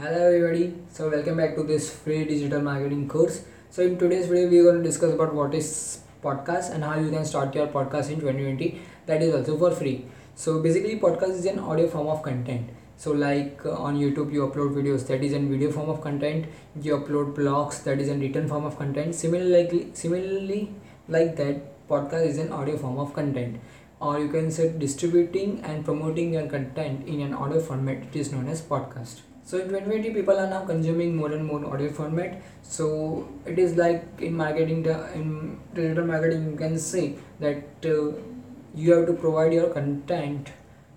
Hello everybody. So welcome back to this free digital marketing course. So in today's video we are going to discuss about what is podcast and how you can start your podcast in 2020 that is also for free. So basically podcast is an audio form of content. So like uh, on YouTube you upload videos that is in video form of content. You upload blogs that is in written form of content. Similarly similarly like that podcast is an audio form of content or you can say distributing and promoting your content in an audio format it is known as podcast so in 2020 people are now consuming more and more audio format. So it is like in marketing the in digital marketing you can say that uh, you have to provide your content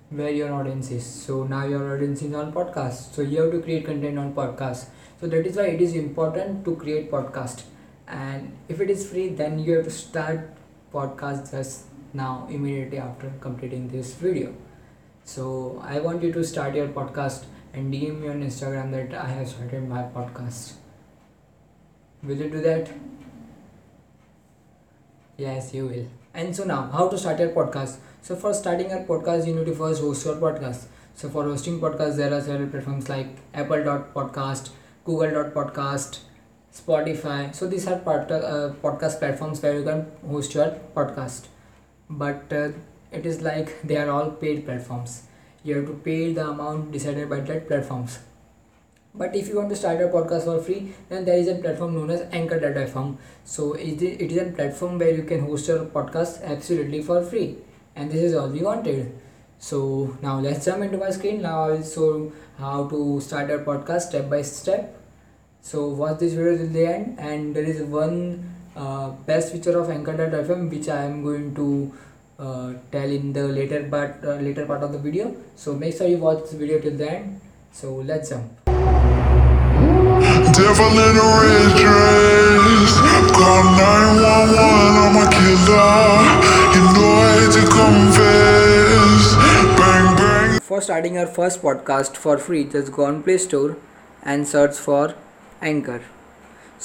where your audience is. So now your audience is on podcast. So you have to create content on podcast. So that is why it is important to create podcast. And if it is free then you have to start podcast just now immediately after completing this video. So i want you to start your podcast and dm me on instagram that i have started my podcast. Will you do that? Yes you will. And so now how to start your podcast? So for starting your podcast you need to first host your podcast. So for hosting podcast there are several platforms like apple.podcast google.podcast spotify. So these are uh, podcast platforms where you can host your podcast. But uh, it is like they are all paid platforms you have to pay the amount decided by that platforms. But if you want to start a podcast for free then there is a platform known as anchor.fm so it is, a platform where you can host your podcast absolutely for free. And this is all we wanted. So now let's jump into my screen. Now i will show how to start your podcast step by step. So watch this video till the end. And there is one uh, best feature of anchor.fm which i am going to tell in the later part uh, later part of the video so make sure you watch this video till the end so let's jump Devil in a red dress. Call 911, I'm a killer. You know I hate to confess. Bang, bang. for starting your first podcast for free just go on play store and search for anchor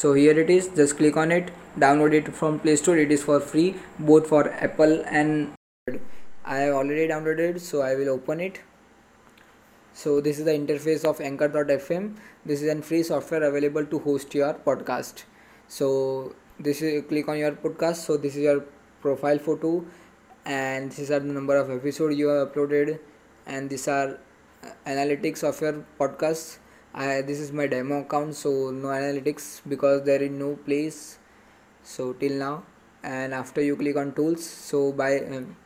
so here it is just click on it download it from play store. It is for free both for apple and i have already downloaded so i will open it. So this is the interface of anchor.fm this is a free software available to host your podcast. So this is click on your podcast. So this is your profile photo and this is the number of episode you have uploaded and these are uh, analytics of your podcast. I, this is my demo account so no analytics because there is no place so till now and after you click on tools so by um,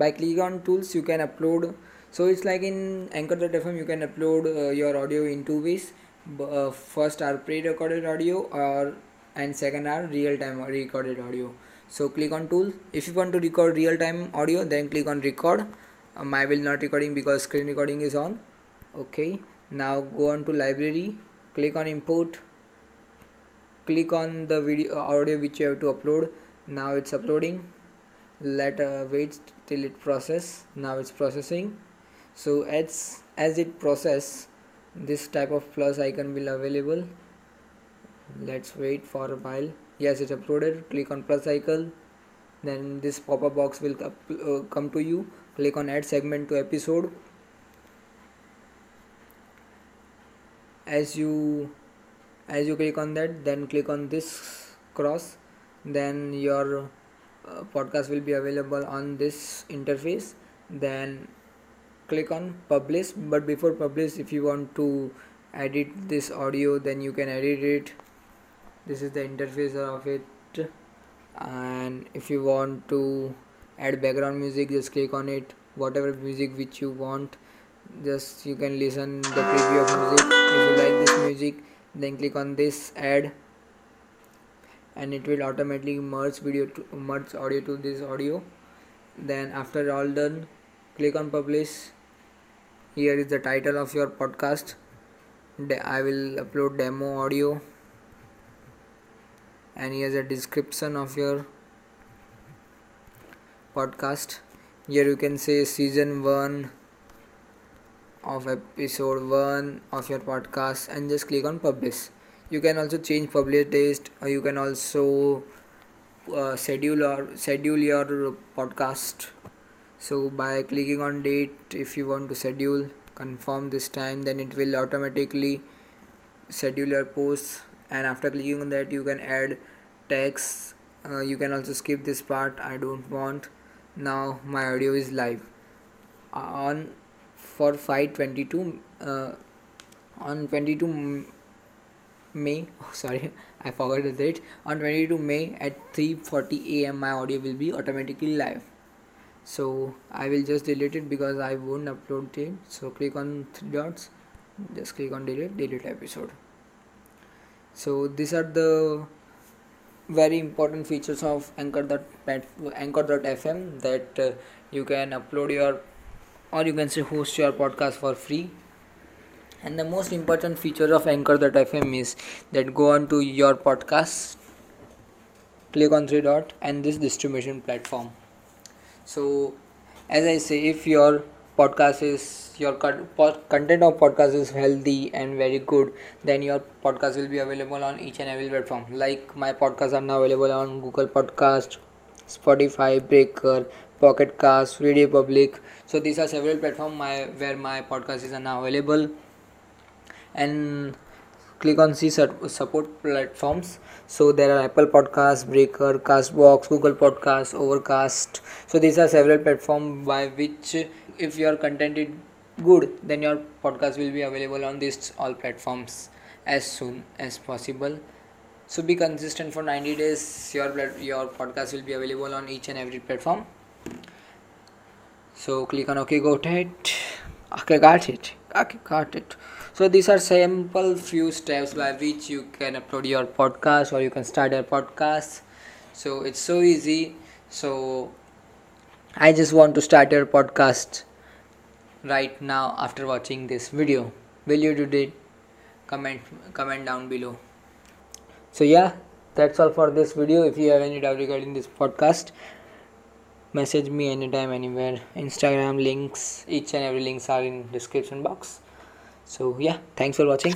by click on tools you can upload so it's like in anchor.fm you can upload uh, your audio in two ways. Uh, first are pre-recorded audio or and second are real-time recorded audio. So click on tool. If you want to record real-time audio then click on record. Um, i will not recording because screen recording is on. Okay. Now go on to library. Click on import click on the video audio which you have to upload. Now it's uploading. Let uh, wait till it process. Now it's processing. So as as it process this type of plus icon will available. Let's wait for a while. Yes it's uploaded. Click on plus icon. Then this pop-up box will uh, come to you. Click on add segment to episode. As you as you click on that then click on this cross then your uh, podcast will be available on this interface. Then click on publish but before publish if you want to edit this audio then you can edit it. This is the interface of it. And if you want to add background music just click on it. Whatever music which you want just you can listen the preview of music. If you like this music then click on this add and it will automatically merge video to merge audio to this audio. Then after all done click on publish. Here is the title of your podcast. I will upload demo audio. And here's a description of your podcast. Here you can say season 1 of episode 1 of your podcast and just click on publish. You can also change publish date or you can also uh, schedule or schedule your podcast. So by clicking on date if you want to schedule confirm this time then it will automatically schedule your posts. And after clicking on that you can add text. Uh, you can also skip this part i don't want. Now my audio is live. On for 522 uh, on 22 may oh, sorry i forgot the date. On 22 may at 3:40 am my audio will be automatically live. So i will just delete it because i won't upload it so click on three dots. Just click on delete delete episode. So these are the very important features of anchor.fm anchor.fm that uh, you can upload your or you can say host your podcast for free. And the most important feature of anchor.fm is that go on to your podcast click on three dot and this distribution platform. So as i say if your podcast is your content of podcast is healthy and very good then your podcast will be available on each and every platform. Like my podcasts are now available on google podcast spotify breaker pocket cast radio public. So these are several platforms where my podcast is now available. And click on see support platforms. So there are apple podcasts breaker castbox google podcasts overcast. So these are several platforms by which if your content is good then your podcast will be available on these all platforms as soon as possible. So be consistent for 90 days. Your your podcast will be available on each and every platform so click on ok got it okay got it. Okay got it. So these are simple few steps by which you can upload your podcast or you can start your podcast. So it's so easy. So i just want to start your podcast right now after watching this video. Will you do it? Comment comment down below. So yeah that's all for this video. If you have any doubt regarding this podcast message me anytime anywhere. Instagram links each and every links are in description box. So yeah thanks for watching